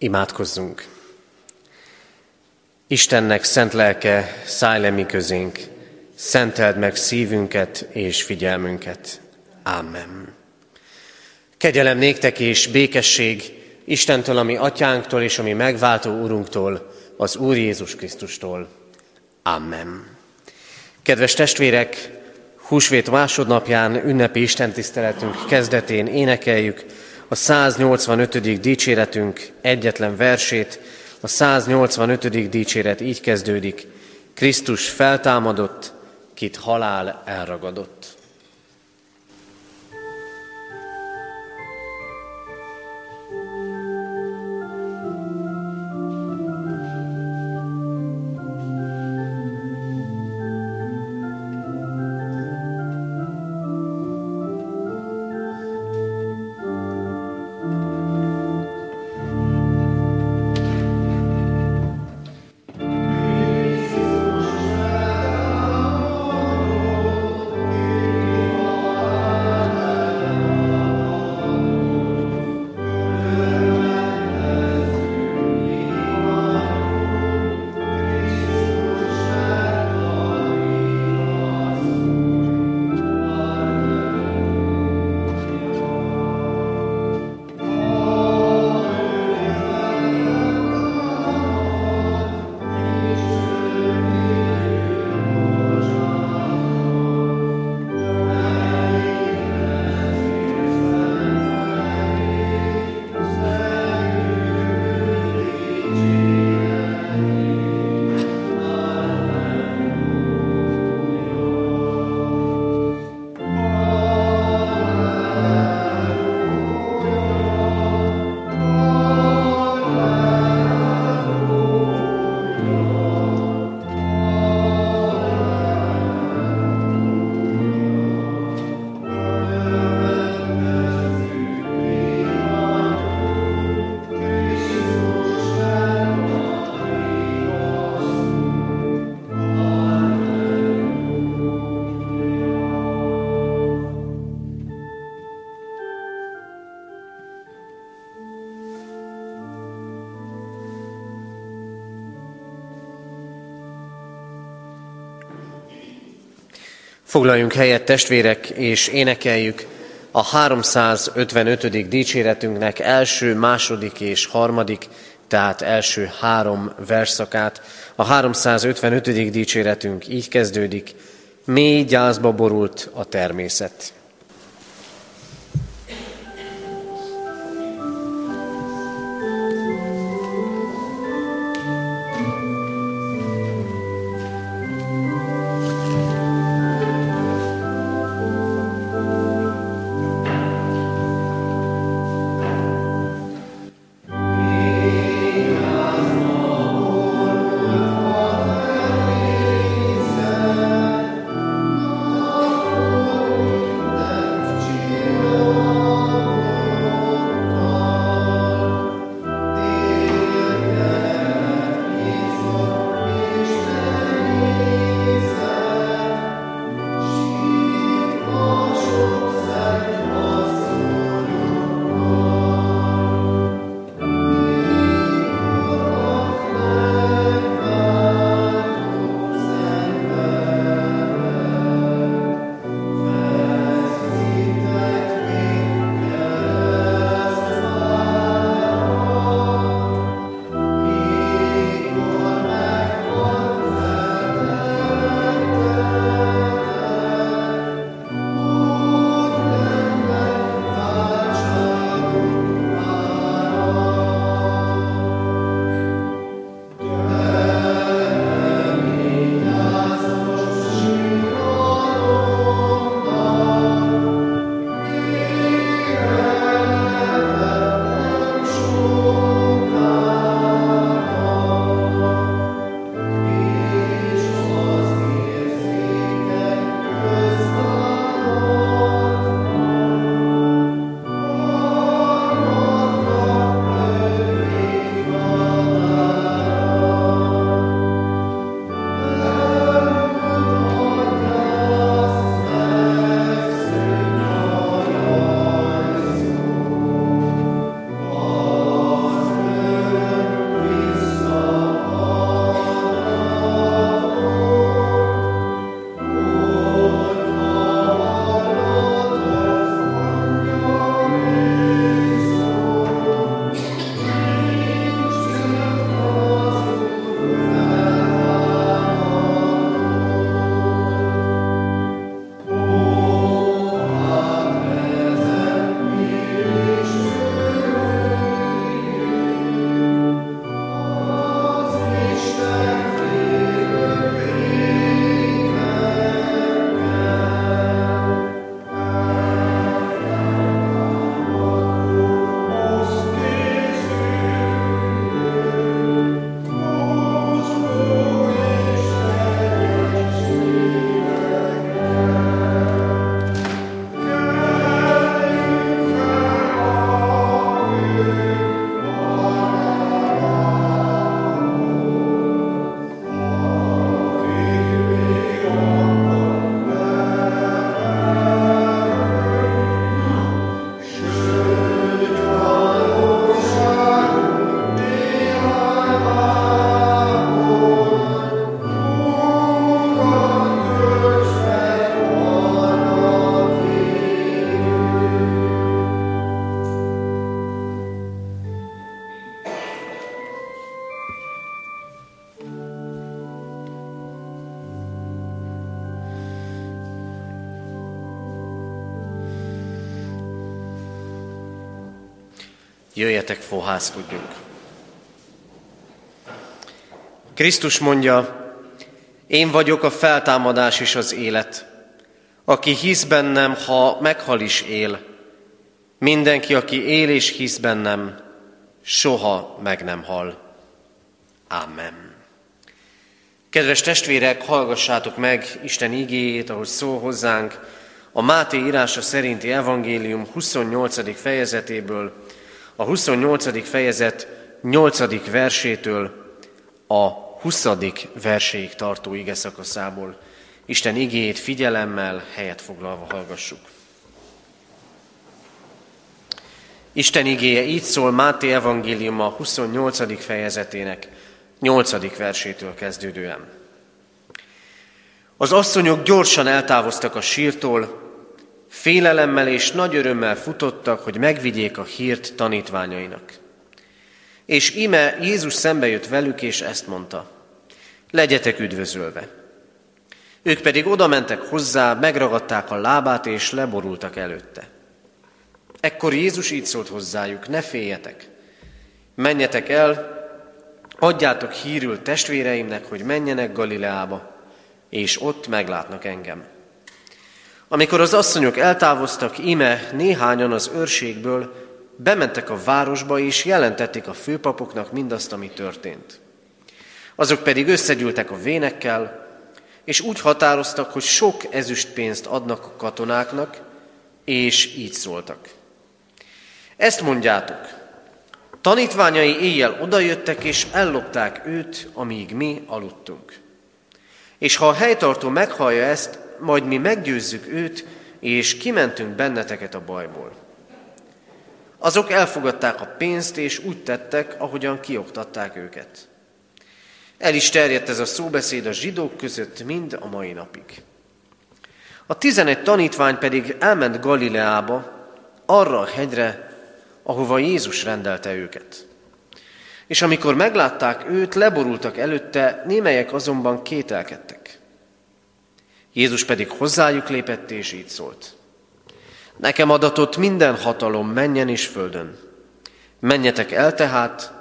Imádkozzunk! Istennek szent lelke, szállj le mi közénk, szenteld meg szívünket és figyelmünket. Amen. Kegyelem néktek és békesség Istentől, ami atyánktól és ami megváltó úrunktól, az Úr Jézus Krisztustól. Amen. Kedves testvérek, Húsvét másodnapján ünnepi istentiszteletünk kezdetén énekeljük a 185. dicséretünk egyetlen versét, a 185. dicséret így kezdődik, Krisztus feltámadott, kit halál elragadott. Foglaljunk helyet testvérek, és énekeljük a 355. dicséretünknek első, második és harmadik, tehát első három verszakát. A 355. dicséretünk így kezdődik, mély gyászba borult a természet. Jöjjetek, fohászkodjunk! Krisztus mondja, én vagyok a feltámadás és az élet. Aki hisz bennem, ha meghal is él. Mindenki, aki él és hisz bennem, soha meg nem hal. Amen. Kedves testvérek, hallgassátok meg Isten igéjét, ahogy szól hozzánk a Máté írása szerinti evangélium 28. fejezetéből, a 28. fejezet 8. versétől a 20. verséig tartó ige szakaszából. Isten igéjét figyelemmel, helyet foglalva hallgassuk. Isten igéje így szól Máté evangéliuma 28. fejezetének 8. versétől kezdődően. Az asszonyok gyorsan eltávoztak a sírtól, félelemmel és nagy örömmel futottak, hogy megvigyék a hírt tanítványainak. És ime Jézus szembe jött velük, és ezt mondta, legyetek üdvözölve. Ők pedig oda mentek hozzá, megragadták a lábát, és leborultak előtte. Ekkor Jézus így szólt hozzájuk, ne féljetek, menjetek el, adjátok hírül testvéreimnek, hogy menjenek Galileába, és ott meglátnak engem. Amikor az asszonyok eltávoztak, ime néhányan az őrségből bementek a városba, és jelentették a főpapoknak mindazt, ami történt. Azok pedig összegyűltek a vénekkel, és úgy határoztak, hogy sok ezüst pénzt adnak a katonáknak, és így szóltak. Ezt mondjátok, tanítványai éjjel odajöttek, és ellopták őt, amíg mi aludtunk. És ha a helytartó meghallja ezt, majd mi meggyőzzük őt, és kimentünk benneteket a bajból. Azok elfogadták a pénzt, és úgy tettek, ahogyan kioktatták őket. El is terjedt ez a szóbeszéd a zsidók között mind a mai napig. A tizenegy tanítvány pedig elment Galileába, arra a hegyre, ahova Jézus rendelte őket. És amikor meglátták őt, leborultak előtte, némelyek azonban kételkedtek. Jézus pedig hozzájuk lépett, és így szólt. Nekem adatott minden hatalom menjen és földön. Menjetek el tehát,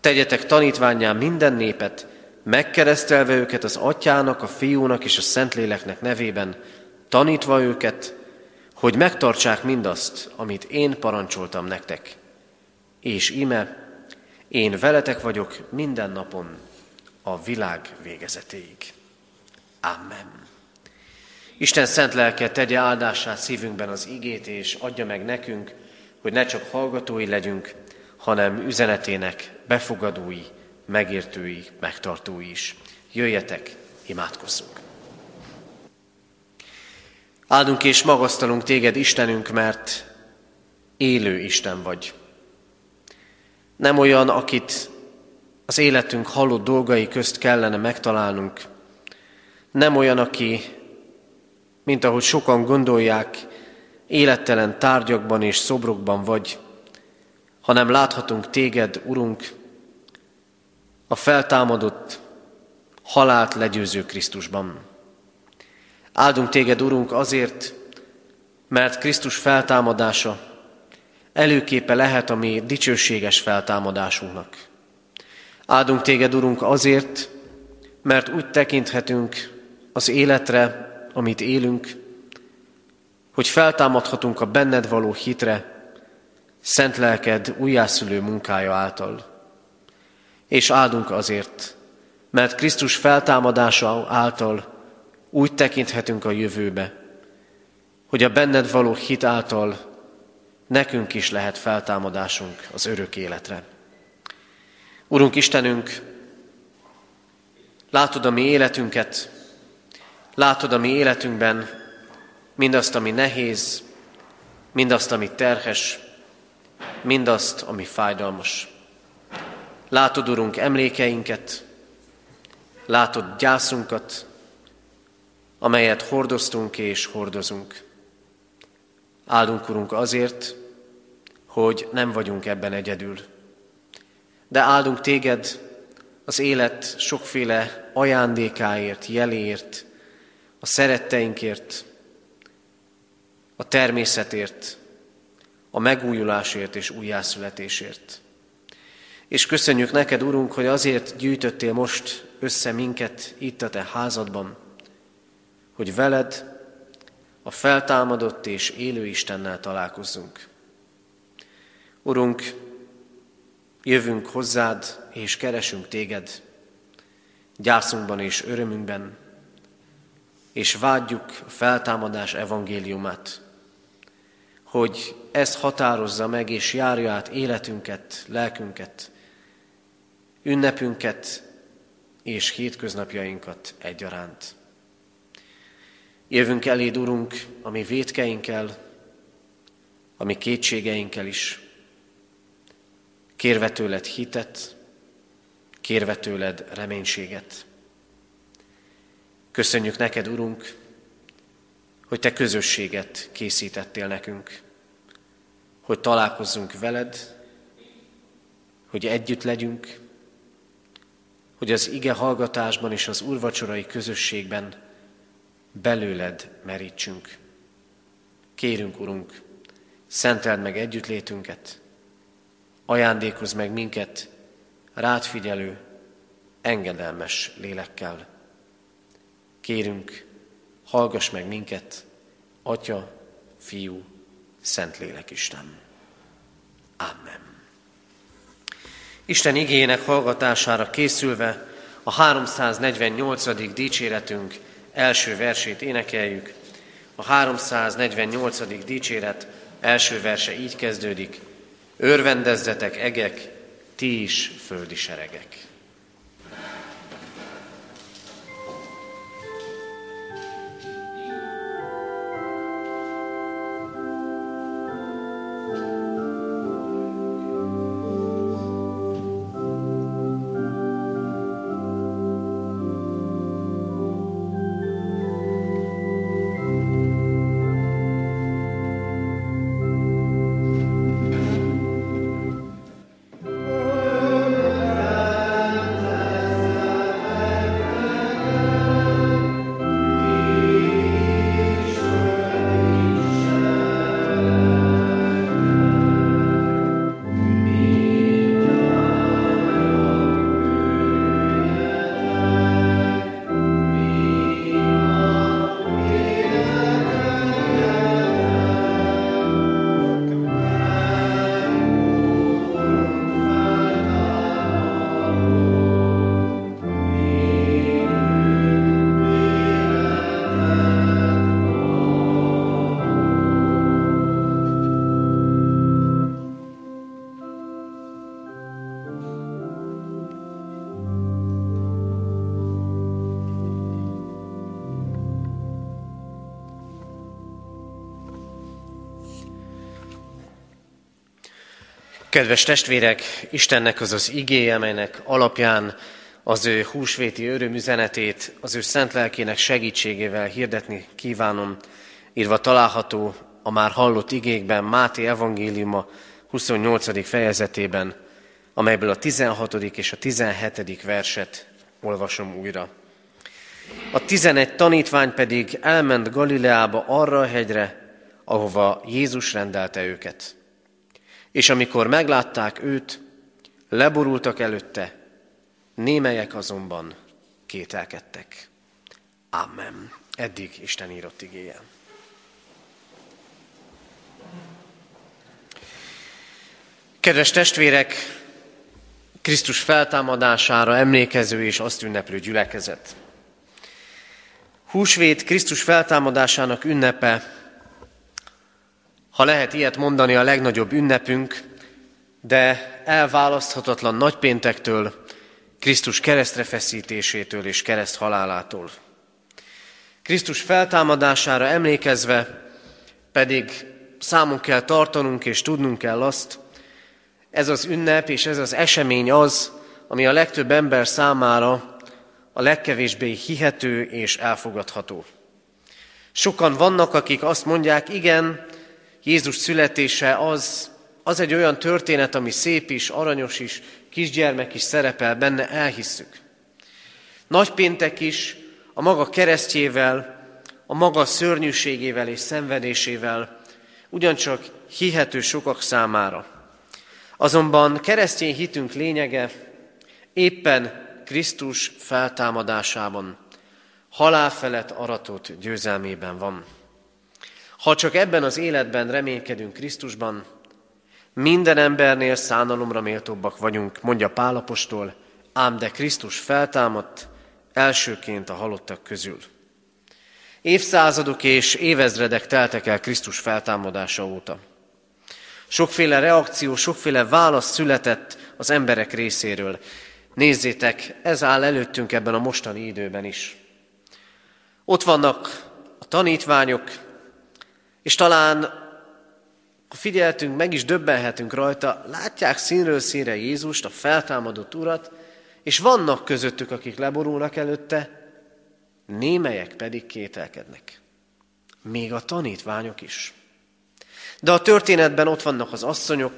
tegyetek tanítványá minden népet, megkeresztelve őket az atyának, a fiúnak és a szentléleknek nevében, tanítva őket, hogy megtartsák mindazt, amit én parancsoltam nektek. És ime, én veletek vagyok minden napon a világ végezetéig. Amen. Isten szent lelke tegye áldását szívünkben az igét, és adja meg nekünk, hogy ne csak hallgatói legyünk, hanem üzenetének befogadói, megértői, megtartói is. Jöjjetek, imádkozzunk! Áldunk és magasztalunk téged, Istenünk, mert élő Isten vagy. Nem olyan, akit az életünk halott dolgai közt kellene megtalálnunk. Nem olyan, aki, mint ahogy sokan gondolják, élettelen tárgyakban és szobrokban vagy, hanem láthatunk téged, Urunk, a feltámadott, halált legyőző Krisztusban. Áldunk téged, Urunk, azért, mert Krisztus feltámadása előképe lehet a mi dicsőséges feltámadásunknak. Áldunk téged, Urunk, azért, mert úgy tekinthetünk az életre, amit élünk, hogy feltámadhatunk a benned való hitre, szent lelked újjászülő munkája által. És áldunk azért, mert Krisztus feltámadása által úgy tekinthetünk a jövőbe, hogy a benned való hit által nekünk is lehet feltámadásunk az örök életre. Urunk Istenünk, látod a mi életünket, látod a mi életünkben mindazt, ami nehéz, mindazt, ami terhes, mindazt, ami fájdalmas. Látod, Urunk, emlékeinket, látod gyászunkat, amelyet hordoztunk és hordozunk. Áldunk, Urunk, azért, hogy nem vagyunk ebben egyedül. De áldunk téged az élet sokféle ajándékáért, jeléért, a szeretteinkért, a természetért, a megújulásért és újjászületésért. És köszönjük neked, Urunk, hogy azért gyűjtöttél most össze minket itt a te házadban, hogy veled, a feltámadott és élő Istennel találkozzunk. Urunk, jövünk hozzád és keresünk téged, gyászunkban és örömünkben, és vágyjuk a feltámadás evangéliumát, hogy ez határozza meg és járja át életünket, lelkünket, ünnepünket és hétköznapjainkat egyaránt. Jövünk eléd, Urunk, a mi vétkeinkkel, a mi kétségeinkkel is, kérve tőled hitet, kérve tőled reménységet. Köszönjük neked, Urunk, hogy Te közösséget készítettél nekünk, hogy találkozzunk veled, hogy együtt legyünk, hogy az ige hallgatásban és az urvacsorai közösségben belőled merítsünk. Kérünk, Urunk, szenteld meg együttlétünket, ajándékozz meg minket rád figyelő, engedelmes lélekkel. Kérünk, hallgass meg minket, Atya, Fiú, Szentlélek Isten. Amen. Isten igének hallgatására készülve a 348. dicséretünk első versét énekeljük. A 348. dicséret első verse így kezdődik. Örvendezzetek egek, ti is földi seregek. Kedves testvérek, Istennek az az igéje, melynek alapján az ő húsvéti örömüzenetét az ő szent lelkének segítségével hirdetni kívánom, írva található a már hallott igékben Máté evangéliuma 28. fejezetében, amelyből a 16. és a 17. verset olvasom újra. A 11 tanítvány pedig elment Galileába arra a hegyre, ahova Jézus rendelte őket. És amikor meglátták őt, leborultak előtte, némelyek azonban kételkedtek. Amen. Eddig Isten írott igéje. Kedves testvérek, Krisztus feltámadására emlékező és azt ünneplő gyülekezet. Húsvét Krisztus feltámadásának ünnepe ha lehet ilyet mondani, a legnagyobb ünnepünk, de elválaszthatatlan nagypéntektől, Krisztus keresztre feszítésétől és kereszt halálától. Krisztus feltámadására emlékezve pedig számunk kell tartanunk és tudnunk kell azt, ez az ünnep és ez az esemény az, ami a legtöbb ember számára a legkevésbé hihető és elfogadható. Sokan vannak, akik azt mondják, igen, Jézus születése az, az egy olyan történet, ami szép is, aranyos is, kisgyermek is szerepel benne, elhisszük. Nagypéntek is a maga keresztjével, a maga szörnyűségével és szenvedésével ugyancsak hihető sokak számára. Azonban keresztény hitünk lényege éppen Krisztus feltámadásában, halál felett aratott győzelmében van. Ha csak ebben az életben reménykedünk Krisztusban, minden embernél szánalomra méltóbbak vagyunk, mondja Pálapostól, ám de Krisztus feltámadt elsőként a halottak közül. Évszázadok és évezredek teltek el Krisztus feltámadása óta. Sokféle reakció, sokféle válasz született az emberek részéről. Nézzétek, ez áll előttünk ebben a mostani időben is. Ott vannak a tanítványok, és talán, ha figyeltünk, meg is döbbenhetünk rajta, látják színről színre Jézust, a feltámadott Urat, és vannak közöttük, akik leborulnak előtte, némelyek pedig kételkednek. Még a tanítványok is. De a történetben ott vannak az asszonyok,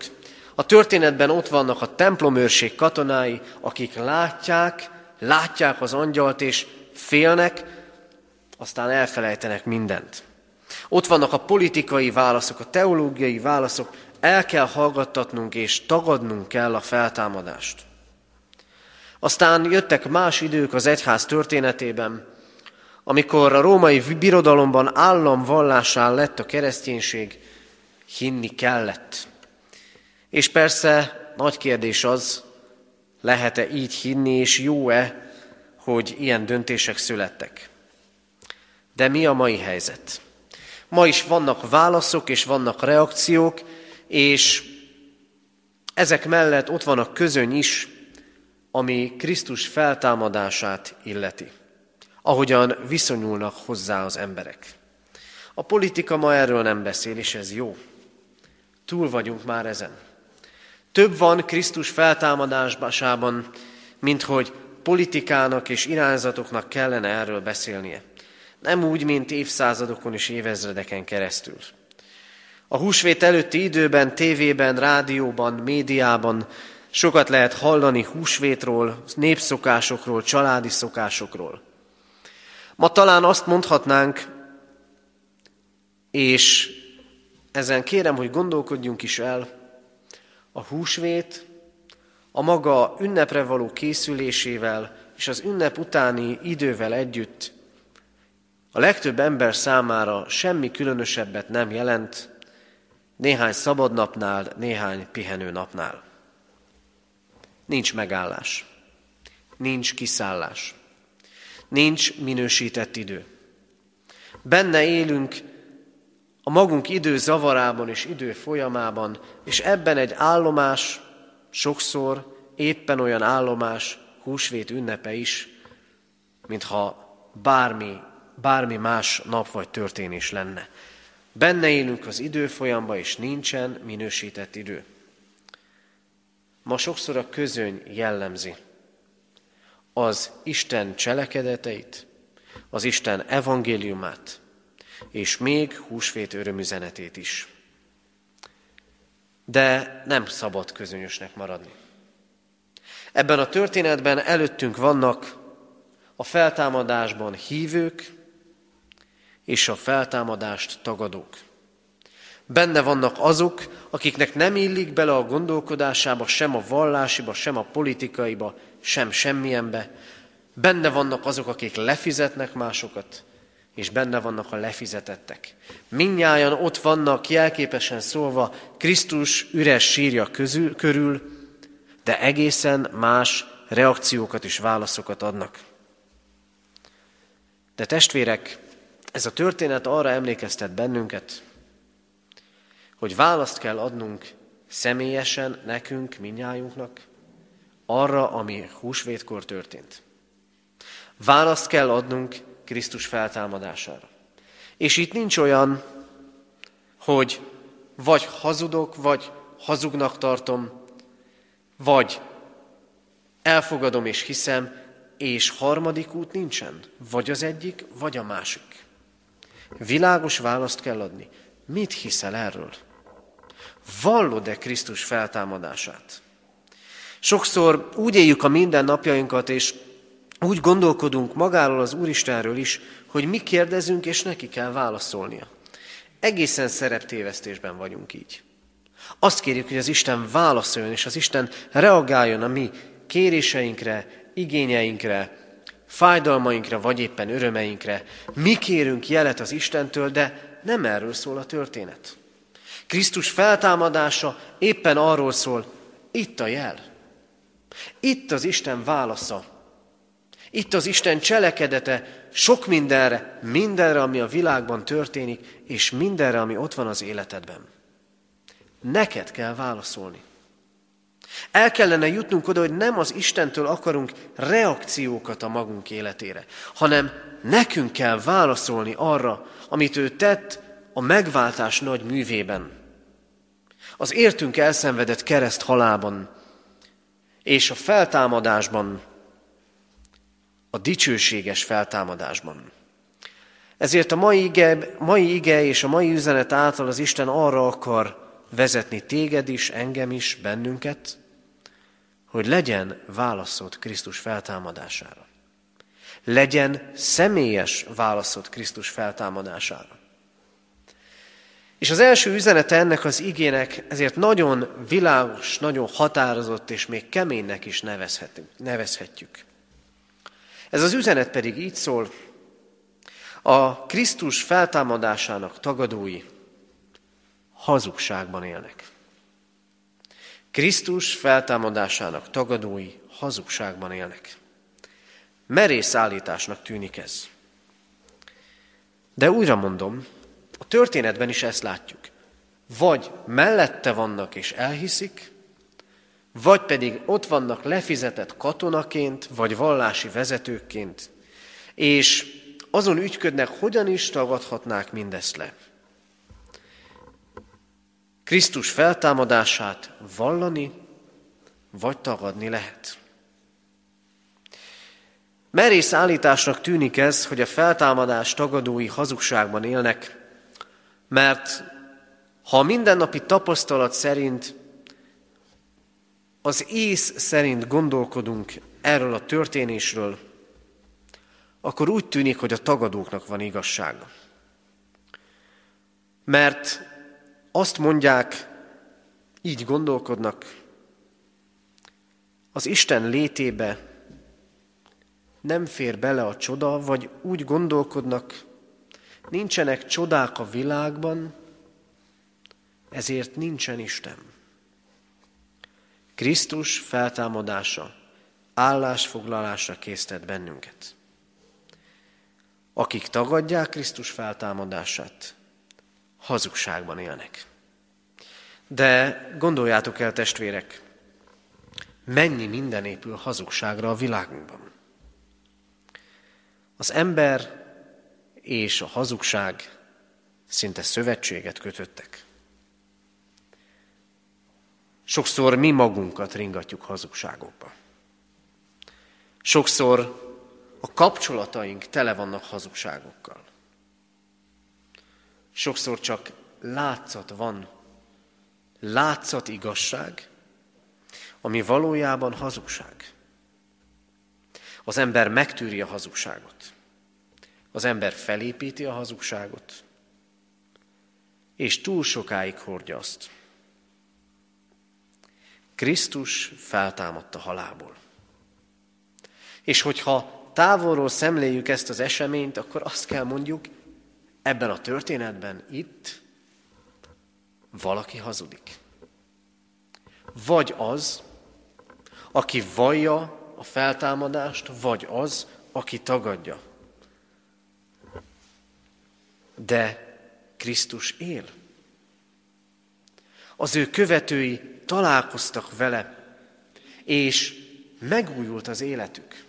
a történetben ott vannak a templomőrség katonái, akik látják, látják az angyalt, és félnek, aztán elfelejtenek mindent. Ott vannak a politikai válaszok, a teológiai válaszok, el kell hallgattatnunk és tagadnunk kell a feltámadást. Aztán jöttek más idők az egyház történetében, amikor a római birodalomban államvallásá lett a kereszténység, hinni kellett. És persze nagy kérdés az, lehet-e így hinni, és jó-e, hogy ilyen döntések születtek. De mi a mai helyzet? Ma is vannak válaszok, és vannak reakciók, és ezek mellett ott van a közöny is, ami Krisztus feltámadását illeti. Ahogyan viszonyulnak hozzá az emberek. A politika ma erről nem beszél, és ez jó. Túl vagyunk már ezen. Több van Krisztus feltámadásában, mint hogy politikának és irányzatoknak kellene erről beszélnie. Nem úgy, mint évszázadokon és évezredeken keresztül. A húsvét előtti időben, tévében, rádióban, médiában sokat lehet hallani húsvétról, népszokásokról, családi szokásokról. Ma talán azt mondhatnánk, és ezen kérem, hogy gondolkodjunk is el, a húsvét a maga ünnepre való készülésével és az ünnep utáni idővel együtt a legtöbb ember számára semmi különösebbet nem jelent, néhány szabadnapnál, néhány pihenő napnál. Nincs megállás, nincs kiszállás, nincs minősített idő. Benne élünk a magunk idő zavarában és idő folyamában, és ebben egy állomás, sokszor éppen olyan állomás, húsvét ünnepe is, mintha bármi bármi más nap vagy történés lenne. Benne élünk az időfolyamba, és nincsen minősített idő. Ma sokszor a közöny jellemzi az Isten cselekedeteit, az Isten evangéliumát, és még húsvét örömüzenetét is. De nem szabad közönösnek maradni. Ebben a történetben előttünk vannak a feltámadásban hívők, és a feltámadást tagadók. Benne vannak azok, akiknek nem illik bele a gondolkodásába, sem a vallásiba, sem a politikaiba, sem semmilyenbe. Benne vannak azok, akik lefizetnek másokat, és benne vannak a lefizetettek. Minnyáján ott vannak, jelképesen szólva, Krisztus üres sírja közül, körül, de egészen más reakciókat és válaszokat adnak. De testvérek, ez a történet arra emlékeztet bennünket, hogy választ kell adnunk személyesen nekünk, minnyájunknak, arra, ami húsvétkor történt. Választ kell adnunk Krisztus feltámadására. És itt nincs olyan, hogy vagy hazudok, vagy hazugnak tartom, vagy elfogadom és hiszem, és harmadik út nincsen. Vagy az egyik, vagy a másik. Világos választ kell adni. Mit hiszel erről? Vallod-e Krisztus feltámadását? Sokszor úgy éljük a mindennapjainkat, és úgy gondolkodunk magáról az Úristenről is, hogy mi kérdezünk, és neki kell válaszolnia. Egészen szereptévesztésben vagyunk így. Azt kérjük, hogy az Isten válaszoljon, és az Isten reagáljon a mi kéréseinkre, igényeinkre, fájdalmainkra, vagy éppen örömeinkre. Mi kérünk jelet az Istentől, de nem erről szól a történet. Krisztus feltámadása éppen arról szól, itt a jel. Itt az Isten válasza. Itt az Isten cselekedete sok mindenre, mindenre, ami a világban történik, és mindenre, ami ott van az életedben. Neked kell válaszolni. El kellene jutnunk oda, hogy nem az Istentől akarunk reakciókat a magunk életére, hanem nekünk kell válaszolni arra, amit ő tett a megváltás nagy művében. Az értünk elszenvedett kereszt halában és a feltámadásban, a dicsőséges feltámadásban. Ezért a mai ige, mai ige és a mai üzenet által az Isten arra akar vezetni téged is, engem is, bennünket, hogy legyen válaszod Krisztus feltámadására. Legyen személyes válaszod Krisztus feltámadására. És az első üzenete ennek az igének ezért nagyon világos, nagyon határozott és még keménynek is nevezhetjük. Ez az üzenet pedig így szól, a Krisztus feltámadásának tagadói hazugságban élnek. Krisztus feltámadásának tagadói hazugságban élnek. Merész állításnak tűnik ez. De újra mondom, a történetben is ezt látjuk. Vagy mellette vannak és elhiszik, vagy pedig ott vannak lefizetett katonaként, vagy vallási vezetőként, és azon ügyködnek, hogyan is tagadhatnák mindezt le. Krisztus feltámadását vallani, vagy tagadni lehet. Merész állításnak tűnik ez, hogy a feltámadás tagadói hazugságban élnek, mert ha a mindennapi tapasztalat szerint, az ész szerint gondolkodunk erről a történésről, akkor úgy tűnik, hogy a tagadóknak van igazsága. Mert azt mondják, így gondolkodnak, az Isten létébe nem fér bele a csoda, vagy úgy gondolkodnak, nincsenek csodák a világban, ezért nincsen Isten. Krisztus feltámadása, állásfoglalásra késztet bennünket. Akik tagadják Krisztus feltámadását, hazugságban élnek. De gondoljátok el, testvérek, mennyi minden épül hazugságra a világunkban. Az ember és a hazugság szinte szövetséget kötöttek. Sokszor mi magunkat ringatjuk hazugságokba. Sokszor a kapcsolataink tele vannak hazugságokkal. Sokszor csak látszat van, látszat igazság, ami valójában hazugság. Az ember megtűri a hazugságot. Az ember felépíti a hazugságot, és túl sokáig hordja azt. Krisztus feltámadta halából. És hogyha távolról szemléljük ezt az eseményt, akkor azt kell mondjuk, ebben a történetben itt valaki hazudik. Vagy az, aki vallja a feltámadást, vagy az, aki tagadja. De Krisztus él. Az ő követői találkoztak vele, és megújult az életük.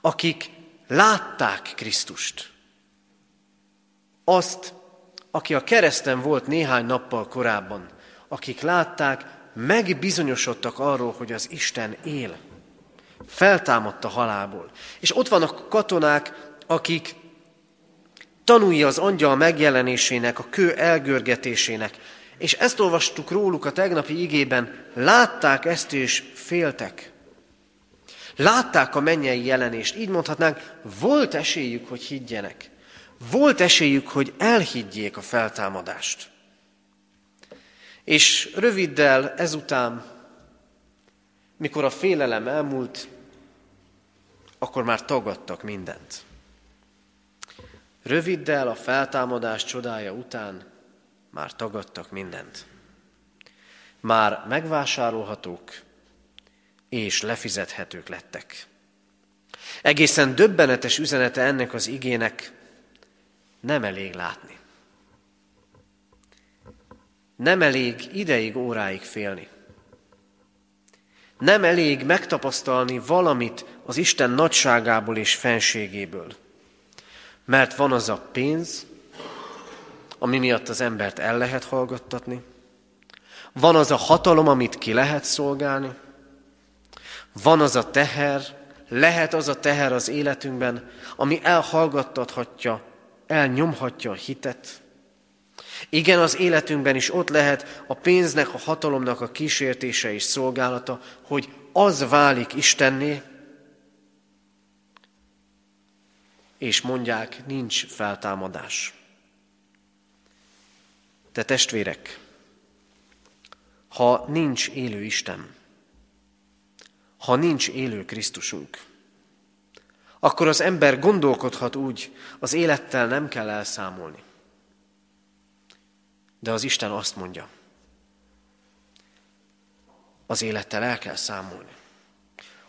Akik látták Krisztust, azt, aki a kereszten volt néhány nappal korábban, akik látták, megbizonyosodtak arról, hogy az Isten él. Feltámadt a halálból. És ott vannak katonák, akik tanulja az angyal megjelenésének, a kő elgörgetésének. És ezt olvastuk róluk a tegnapi igében, látták ezt és féltek. Látták a mennyei jelenést, így mondhatnánk, volt esélyük, hogy higgyenek. Volt esélyük, hogy elhiggyék a feltámadást. És röviddel ezután, mikor a félelem elmúlt, akkor már tagadtak mindent. Röviddel a feltámadás csodája után már tagadtak mindent. Már megvásárolhatók és lefizethetők lettek. Egészen döbbenetes üzenete ennek az igének nem elég látni. Nem elég ideig, óráig félni. Nem elég megtapasztalni valamit az Isten nagyságából és fenségéből. Mert van az a pénz, ami miatt az embert el lehet hallgattatni, van az a hatalom, amit ki lehet szolgálni, van az a teher, lehet az a teher az életünkben, ami elhallgattathatja, elnyomhatja a hitet. Igen, az életünkben is ott lehet a pénznek, a hatalomnak a kísértése és szolgálata, hogy az válik Istenné, és mondják, nincs feltámadás. Te testvérek, ha nincs élő Isten, ha nincs élő Krisztusunk, akkor az ember gondolkodhat úgy, az élettel nem kell elszámolni. De az Isten azt mondja, az élettel el kell számolni.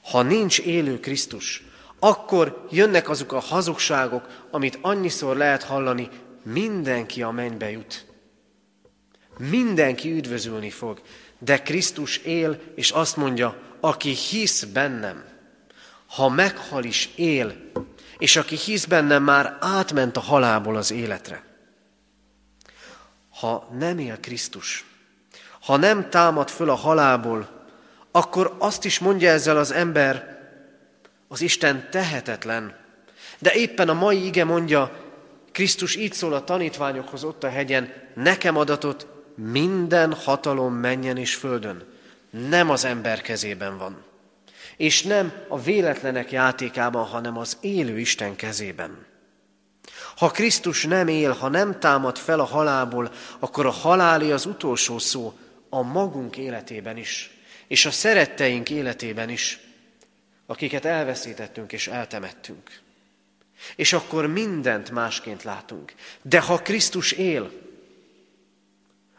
Ha nincs élő Krisztus, akkor jönnek azok a hazugságok, amit annyiszor lehet hallani, mindenki a mennybe jut. Mindenki üdvözülni fog, de Krisztus él, és azt mondja, aki hisz bennem, ha meghal is él, és aki hisz bennem már átment a halálból az életre. Ha nem él Krisztus, ha nem támad föl a halálból, akkor azt is mondja ezzel az ember, az Isten tehetetlen. De éppen a mai ige mondja, Krisztus így szól a tanítványokhoz ott a hegyen, nekem adatot minden hatalom menjen és földön. Nem az ember kezében van. És nem a véletlenek játékában, hanem az élő Isten kezében. Ha Krisztus nem él, ha nem támad fel a halálból, akkor a haláli az utolsó szó a magunk életében is, és a szeretteink életében is akiket elveszítettünk és eltemettünk. És akkor mindent másként látunk. De ha Krisztus él,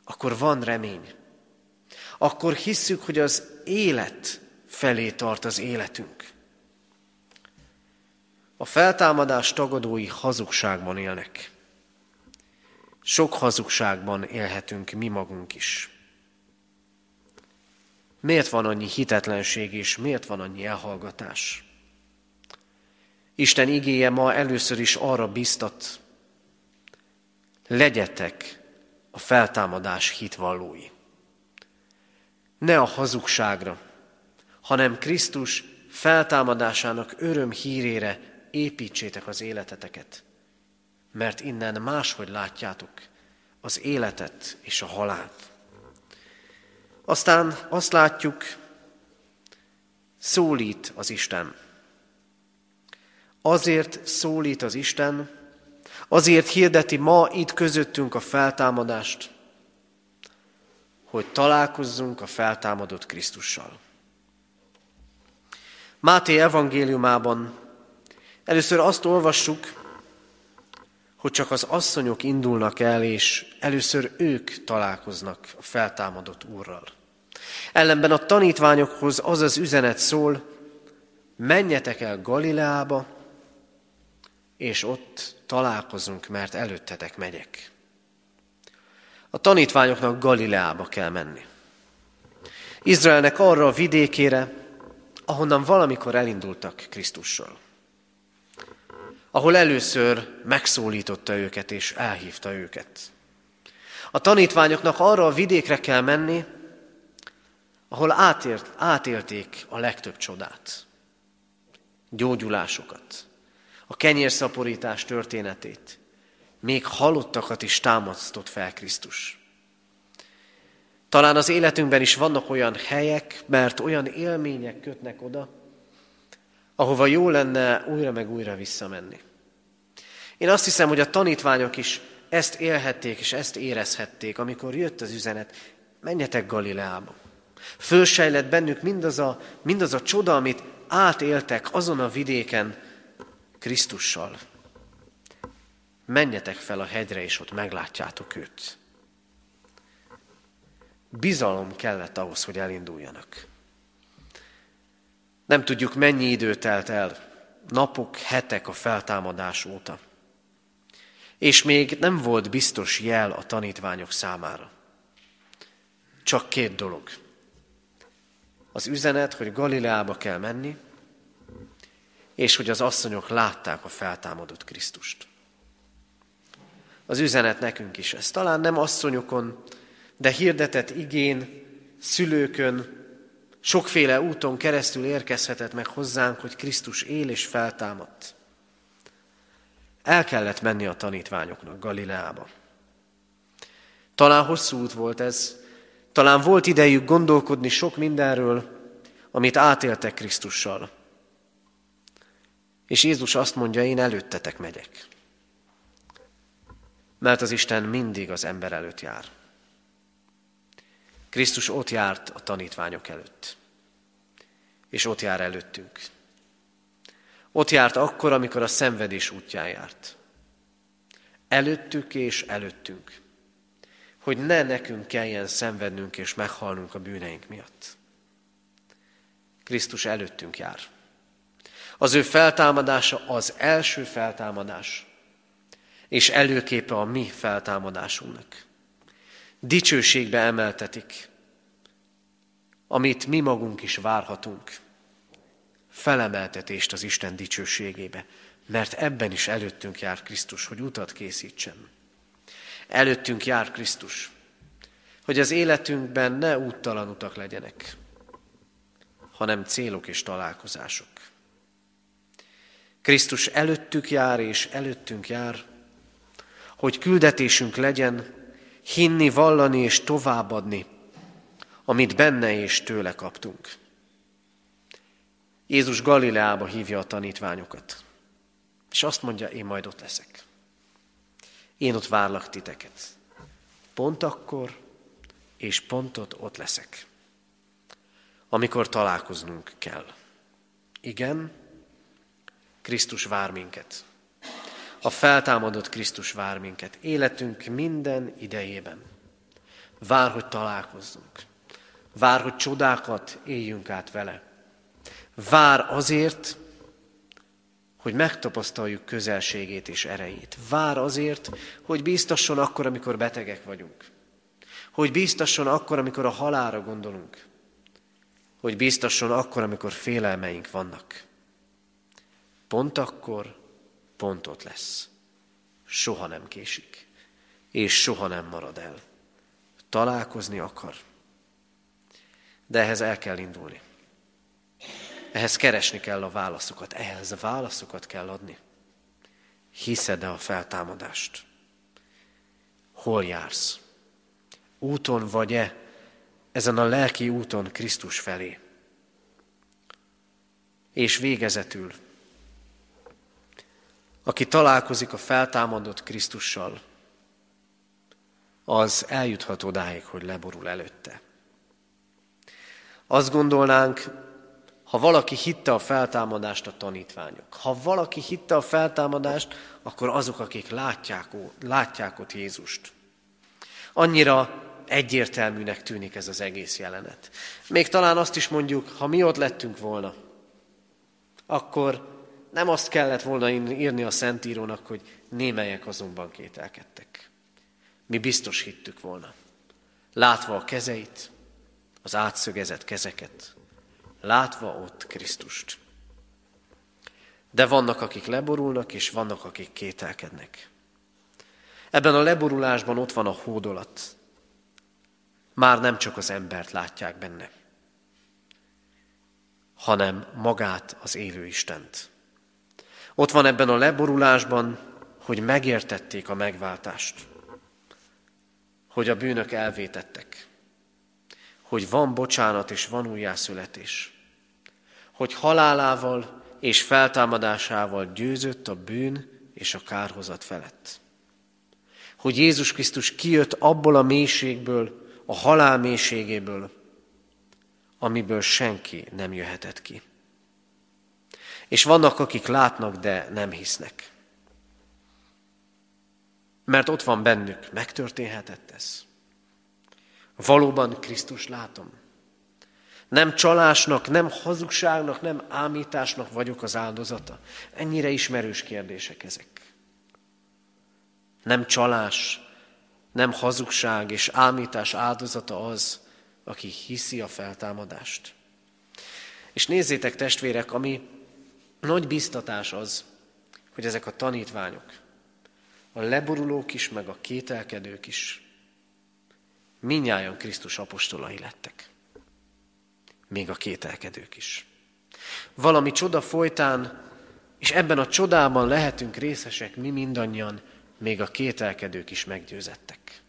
akkor van remény. Akkor hisszük, hogy az élet felé tart az életünk. A feltámadás tagadói hazugságban élnek. Sok hazugságban élhetünk mi magunk is. Miért van annyi hitetlenség és miért van annyi elhallgatás? Isten igéje ma először is arra biztat, legyetek a feltámadás hitvallói. Ne a hazugságra, hanem Krisztus feltámadásának öröm hírére építsétek az életeteket, mert innen máshogy látjátok az életet és a halált. Aztán azt látjuk, szólít az Isten. Azért szólít az Isten, azért hirdeti ma itt közöttünk a feltámadást, hogy találkozzunk a feltámadott Krisztussal. Máté evangéliumában először azt olvassuk, hogy csak az asszonyok indulnak el, és először ők találkoznak a feltámadott Úrral. Ellenben a tanítványokhoz az az üzenet szól, menjetek el Galileába, és ott találkozunk, mert előttetek megyek. A tanítványoknak Galileába kell menni. Izraelnek arra a vidékére, ahonnan valamikor elindultak Krisztussal. Ahol először megszólította őket és elhívta őket. A tanítványoknak arra a vidékre kell menni, ahol átért, átélték a legtöbb csodát, gyógyulásokat, a kenyérszaporítás történetét, még halottakat is támasztott fel Krisztus. Talán az életünkben is vannak olyan helyek, mert olyan élmények kötnek oda, ahova jó lenne újra meg újra visszamenni. Én azt hiszem, hogy a tanítványok is ezt élhették és ezt érezhették, amikor jött az üzenet, menjetek Galileába. Fölsejlett bennük mindaz a, mindaz a csoda, amit átéltek azon a vidéken Krisztussal. Menjetek fel a hegyre, és ott meglátjátok őt. Bizalom kellett ahhoz, hogy elinduljanak. Nem tudjuk, mennyi idő telt el, napok, hetek a feltámadás óta. És még nem volt biztos jel a tanítványok számára. Csak két dolog. Az üzenet, hogy Galileába kell menni, és hogy az asszonyok látták a feltámadott Krisztust. Az üzenet nekünk is ez. Talán nem asszonyokon, de hirdetett igén, szülőkön, sokféle úton keresztül érkezhetett meg hozzánk, hogy Krisztus él és feltámadt. El kellett menni a tanítványoknak Galileába. Talán hosszú út volt ez, talán volt idejük gondolkodni sok mindenről, amit átéltek Krisztussal. És Jézus azt mondja, én előttetek megyek. Mert az Isten mindig az ember előtt jár. Krisztus ott járt a tanítványok előtt. És ott jár előttünk. Ott járt akkor, amikor a szenvedés útján járt. Előttük és előttünk. Hogy ne nekünk kelljen szenvednünk és meghalnunk a bűneink miatt. Krisztus előttünk jár. Az ő feltámadása az első feltámadás, és előképe a mi feltámadásunknak. Dicsőségbe emeltetik, amit mi magunk is várhatunk. Felemeltetést az Isten dicsőségébe, mert ebben is előttünk jár Krisztus, hogy utat készítsen. Előttünk jár Krisztus, hogy az életünkben ne úttalan utak legyenek, hanem célok és találkozások. Krisztus előttük jár és előttünk jár, hogy küldetésünk legyen hinni, vallani és továbbadni, amit benne és tőle kaptunk. Jézus Galileába hívja a tanítványokat, és azt mondja, én majd ott leszek. Én ott várlak titeket. Pont akkor, és pont ott, ott leszek. Amikor találkoznunk kell. Igen, Krisztus vár minket. A feltámadott Krisztus vár minket. Életünk minden idejében. Vár, hogy találkozzunk. Vár, hogy csodákat éljünk át vele. Vár azért, hogy megtapasztaljuk közelségét és erejét. Vár azért, hogy bíztasson akkor, amikor betegek vagyunk. Hogy bíztasson akkor, amikor a halára gondolunk. Hogy bíztasson akkor, amikor félelmeink vannak. Pont akkor, pont ott lesz. Soha nem késik, és soha nem marad el. Találkozni akar. De ehhez el kell indulni. Ehhez keresni kell a válaszokat, ehhez a válaszokat kell adni. Hiszed-e a feltámadást? Hol jársz? Úton vagy-e ezen a lelki úton Krisztus felé? És végezetül, aki találkozik a feltámadott Krisztussal, az eljuthat odáig, hogy leborul előtte. Azt gondolnánk, ha valaki hitte a feltámadást, a tanítványok. Ha valaki hitte a feltámadást, akkor azok, akik látják, látják ott Jézust. Annyira egyértelműnek tűnik ez az egész jelenet. Még talán azt is mondjuk, ha mi ott lettünk volna, akkor nem azt kellett volna írni a Szentírónak, hogy némelyek azonban kételkedtek. Mi biztos hittük volna. Látva a kezeit, az átszögezett kezeket, látva ott Krisztust. De vannak, akik leborulnak, és vannak, akik kételkednek. Ebben a leborulásban ott van a hódolat. Már nem csak az embert látják benne, hanem magát az élő Istent. Ott van ebben a leborulásban, hogy megértették a megváltást, hogy a bűnök elvétettek, hogy van bocsánat és van újjászületés, hogy halálával és feltámadásával győzött a bűn és a kárhozat felett. Hogy Jézus Krisztus kijött abból a mélységből, a halál mélységéből, amiből senki nem jöhetett ki. És vannak, akik látnak, de nem hisznek. Mert ott van bennük, megtörténhetett ez. Valóban Krisztus látom. Nem csalásnak, nem hazugságnak, nem ámításnak vagyok az áldozata. Ennyire ismerős kérdések ezek. Nem csalás, nem hazugság és ámítás áldozata az, aki hiszi a feltámadást. És nézzétek testvérek, ami nagy biztatás az, hogy ezek a tanítványok, a leborulók is, meg a kételkedők is, minnyáján Krisztus apostolai lettek. Még a kételkedők is. Valami csoda folytán, és ebben a csodában lehetünk részesek mi mindannyian, még a kételkedők is meggyőzettek.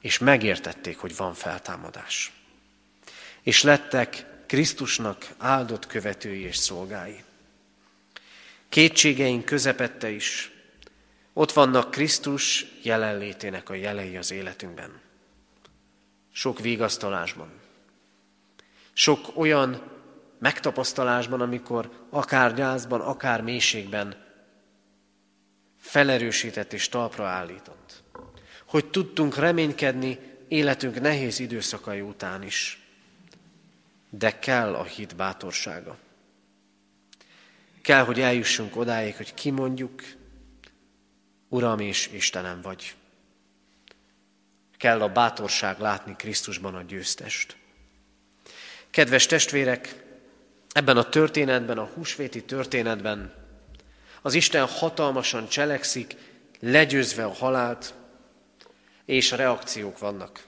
És megértették, hogy van feltámadás. És lettek Krisztusnak áldott követői és szolgái. Kétségeink közepette is ott vannak Krisztus jelenlétének a jelei az életünkben. Sok vigasztalásban. Sok olyan megtapasztalásban, amikor akár gyászban, akár mélységben felerősített és talpra állított. Hogy tudtunk reménykedni életünk nehéz időszakai után is. De kell a hit bátorsága. Kell, hogy eljussunk odáig, hogy kimondjuk, Uram és Istenem vagy. Kell a bátorság látni Krisztusban a győztest. Kedves testvérek, ebben a történetben, a húsvéti történetben az Isten hatalmasan cselekszik, legyőzve a halált, és a reakciók vannak.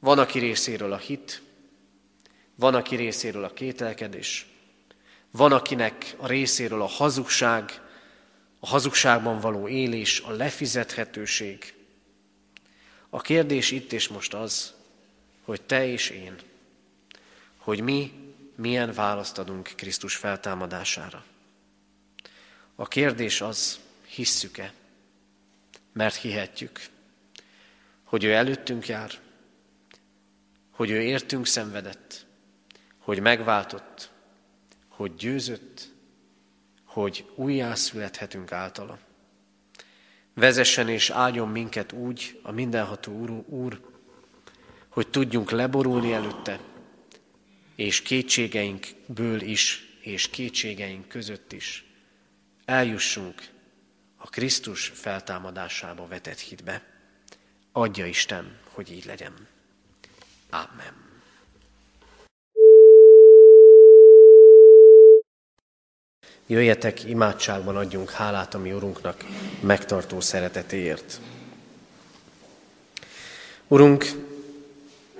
Van, aki részéről a hit, van, aki részéről a kételkedés, van, akinek a részéről a hazugság, a hazugságban való élés, a lefizethetőség. A kérdés itt és most az, hogy te és én, hogy mi milyen választ adunk Krisztus feltámadására. A kérdés az, hisszük-e, mert hihetjük, hogy ő előttünk jár, hogy ő értünk szenvedett, hogy megváltott, hogy győzött, hogy újjászülethetünk általa. Vezessen és áldjon minket úgy, a mindenható úr, úr, hogy tudjunk leborulni előtte, és kétségeinkből is, és kétségeink között is eljussunk a Krisztus feltámadásába vetett hitbe. Adja Isten, hogy így legyen. Amen. Jöjjetek, imádságban adjunk hálát a mi Urunknak megtartó szeretetéért. Urunk,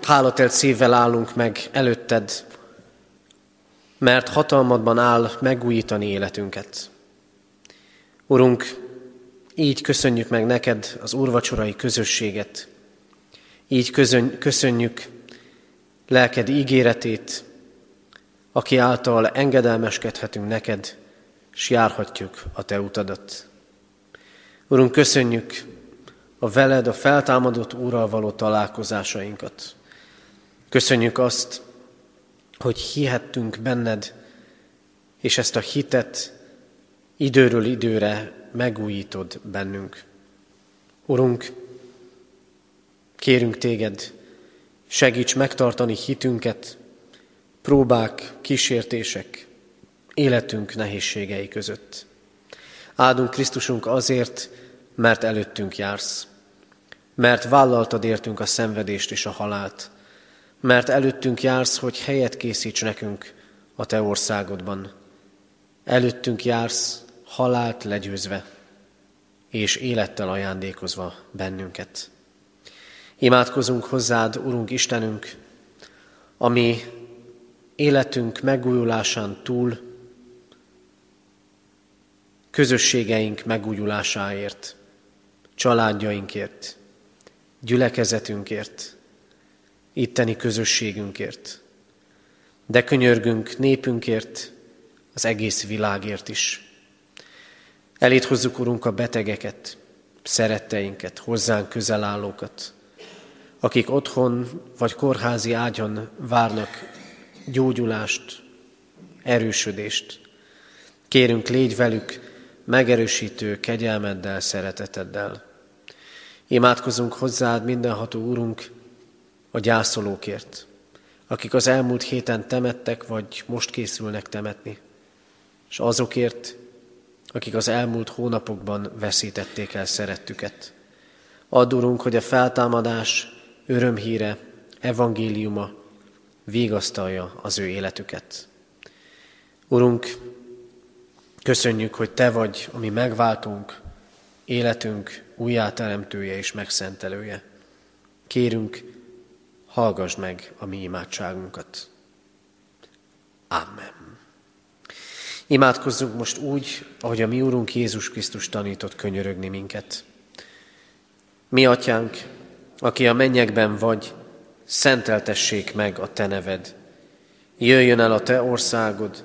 hálatelt szívvel állunk meg előtted, mert hatalmadban áll megújítani életünket. Urunk, így köszönjük meg neked az úrvacsorai közösséget, így köszönjük lelked ígéretét, aki által engedelmeskedhetünk neked, és járhatjuk a Te utadat. Urunk, köszönjük a veled, a feltámadott Úrral való találkozásainkat. Köszönjük azt, hogy hihettünk benned, és ezt a hitet időről időre megújítod bennünk. Urunk, kérünk téged, segíts megtartani hitünket, próbák, kísértések, életünk nehézségei között. Áldunk Krisztusunk azért, mert előttünk jársz, mert vállaltad értünk a szenvedést és a halált, mert előttünk jársz, hogy helyet készíts nekünk a Te országodban. Előttünk jársz, halált legyőzve, és élettel ajándékozva bennünket. Imádkozunk hozzád, Urunk Istenünk, ami életünk megújulásán túl közösségeink megújulásáért, családjainkért, gyülekezetünkért, itteni közösségünkért. De könyörgünk népünkért, az egész világért is. Elét hozzuk, Urunk, a betegeket, szeretteinket, hozzánk közel állókat, akik otthon vagy kórházi ágyon várnak gyógyulást, erősödést. Kérünk, légy velük megerősítő kegyelmeddel, szereteteddel. Imádkozunk hozzád, mindenható Úrunk, a gyászolókért, akik az elmúlt héten temettek, vagy most készülnek temetni, és azokért, akik az elmúlt hónapokban veszítették el szerettüket. Add, hogy a feltámadás örömhíre, evangéliuma vigasztalja az ő életüket. Urunk, köszönjük, hogy Te vagy, ami megváltunk, életünk újjáteremtője és megszentelője. Kérünk, hallgass meg a mi imádságunkat. Amen. Imádkozzunk most úgy, ahogy a mi Úrunk Jézus Krisztus tanított könyörögni minket. Mi, Atyánk, aki a mennyekben vagy, szenteltessék meg a Te neved. Jöjjön el a Te országod,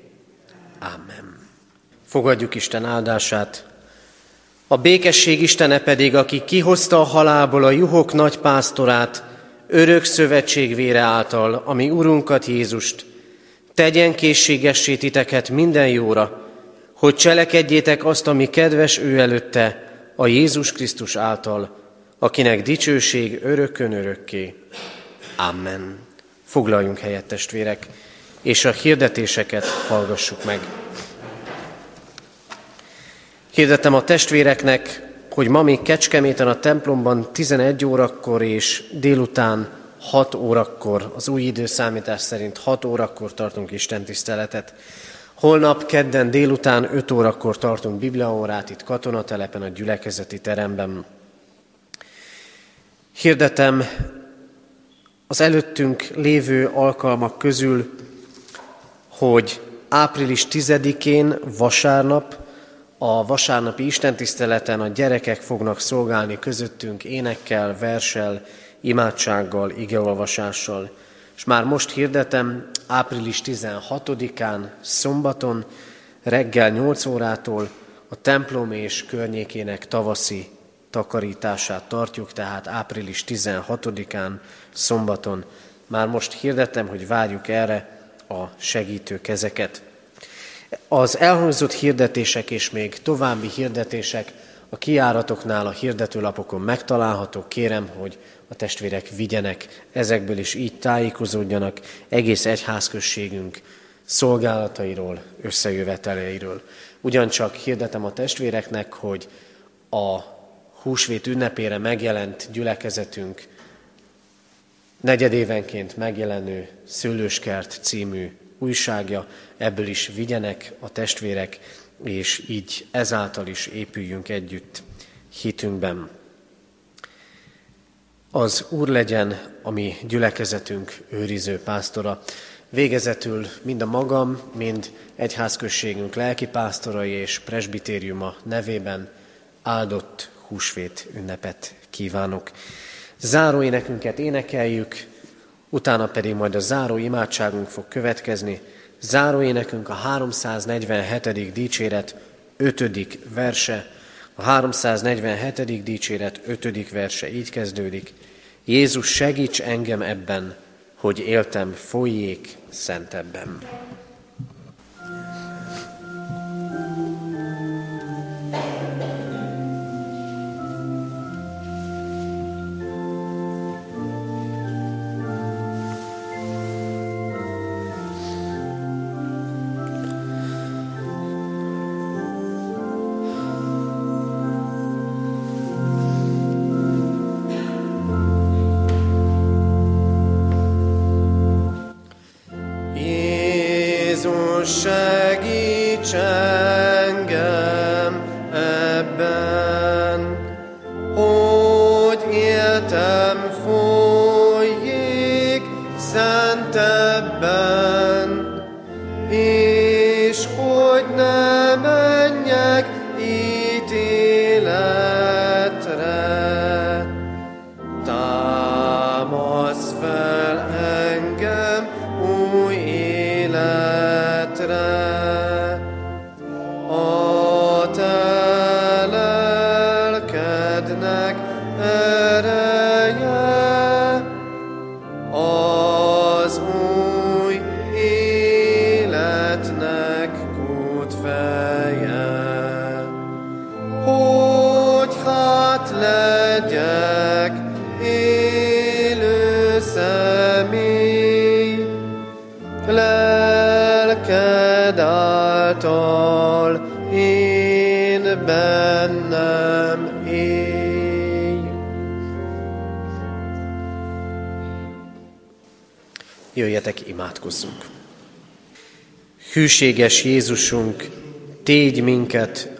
Amen. Fogadjuk Isten áldását. A békesség Istene pedig, aki kihozta a halálból a juhok nagy pásztorát, örök szövetség vére által, ami Urunkat Jézust, tegyen készségessé titeket minden jóra, hogy cselekedjétek azt, ami kedves ő előtte, a Jézus Krisztus által, akinek dicsőség örökön örökké. Amen. Foglaljunk helyet, testvérek, és a hirdetéseket hallgassuk meg. Hirdetem a testvéreknek, hogy ma még Kecskeméten a templomban 11 órakor és délután 6 órakor, az új időszámítás szerint 6 órakor tartunk Isten tiszteletet. Holnap kedden délután 5 órakor tartunk bibliaórát itt katonatelepen a gyülekezeti teremben. Hirdetem az előttünk lévő alkalmak közül, hogy április 10-én vasárnap a vasárnapi istentiszteleten a gyerekek fognak szolgálni közöttünk énekkel, versel, imádsággal, igeolvasással. És már most hirdetem, április 16-án, szombaton, reggel 8 órától a templom és környékének tavaszi takarítását tartjuk, tehát április 16-án, szombaton. Már most hirdetem, hogy várjuk erre a segítő kezeket. Az elhangzott hirdetések és még további hirdetések a kiáratoknál, a hirdetőlapokon megtalálhatók. Kérem, hogy a testvérek vigyenek ezekből is így tájékozódjanak egész egyházközségünk szolgálatairól, összejöveteleiről. Ugyancsak hirdetem a testvéreknek, hogy a húsvét ünnepére megjelent gyülekezetünk negyedévenként megjelenő Szőlőskert című újságja, ebből is vigyenek a testvérek, és így ezáltal is épüljünk együtt hitünkben. Az Úr legyen a mi gyülekezetünk őriző pásztora. Végezetül mind a magam, mind egyházközségünk lelkipásztorai és presbitériuma nevében áldott húsvét ünnepet kívánok. Záró énekeljük, utána pedig majd a záró imádságunk fog következni. Záró a 347. dicséret 5. verse, a 347. dicséret 5. verse így kezdődik. Jézus segíts engem ebben, hogy éltem folyék szentebben. Segíts Segíts imádkozzunk! Hűséges Jézusunk, tégy minket